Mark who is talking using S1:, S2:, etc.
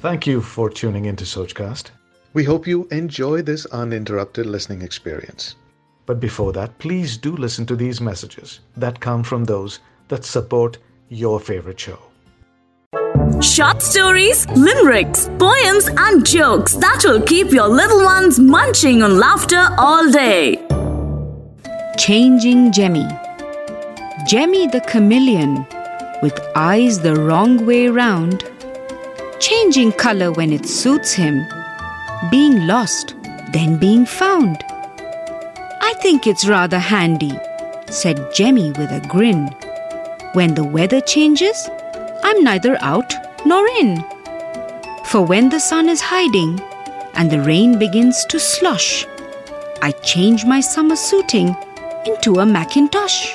S1: Thank you for tuning into Sochcast. We hope you enjoy this uninterrupted listening experience. But before that, please do listen to these messages that come from those that support your favorite show.
S2: Short stories, limericks, poems, and jokes that will keep your little ones munching on laughter all day.
S3: Changing Jemmy. Jemmy the chameleon, with eyes the wrong way round, changing color when it suits him, being lost, then being found. I think it's rather handy, said Jemmy with a grin. When the weather changes, I'm neither out nor in. For when the sun is hiding and the rain begins to slosh, I change my summer suiting into a Macintosh.